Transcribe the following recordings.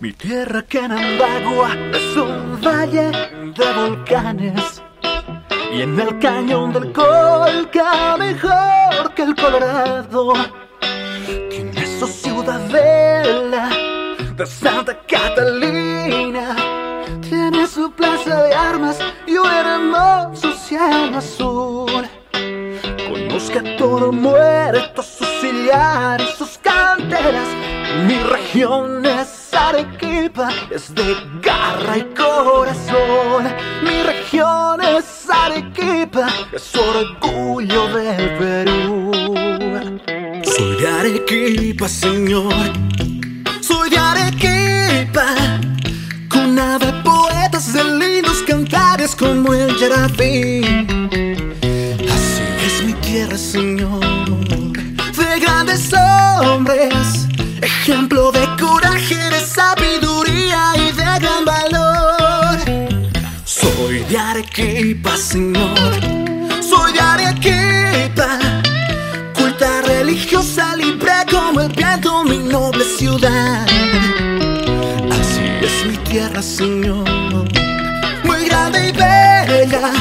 tierra que en agua es un valle de volcanes. Y en el cañón del Colca, mejor que el Colorado, tiene su ciudadela de Santa Catalina. Tiene su plaza de armas y un hermoso cielo azul. Conozca todo muerto, sus sillares, sus canteras. Mi región es Arequipa, es de garra y corazón. Mi región es Arequipa, es orgullo del Perú. Soy Arequipa, señor. Soy de Arequipa, cuna de poetas de lindos cantares como el Yarafí. Así es mi tierra, Señor, de grandes hombres, ejemplo de coraje, de sabiduría y de gran valor. Soy de Arequipa, Señor, soy de Arequipa, culta religiosa, libre como el viento, mi noble ciudad. Así es mi tierra, Señor, muy grande y bella,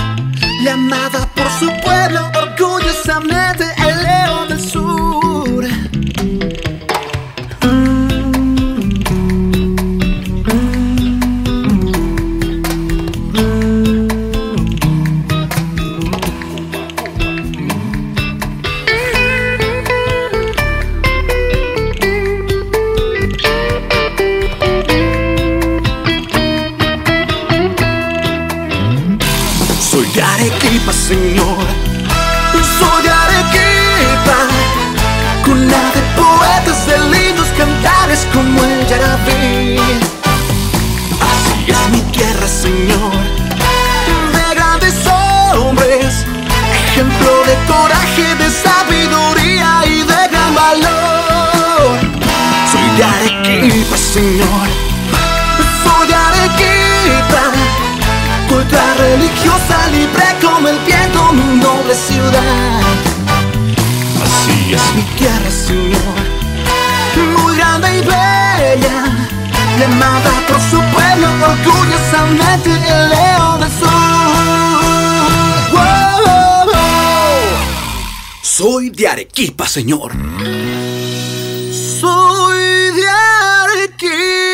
llamada por su pueblo de Arequipa, señor. Soy de Arequipa, cuna de poetas de lindos cantares como el Yarabí. Así es mi tierra, señor. De grandes hombres, ejemplo de coraje, de sabiduría y de gran valor. Soy de Arequipa, señor. Religiosa, libre como el viento, mi noble ciudad. Así es mi tierra, Señor, muy grande y bella, llamada por su pueblo orgullosamente el león del sur. Wow, wow. Soy de Arequipa, Señor. Soy de Arequipa.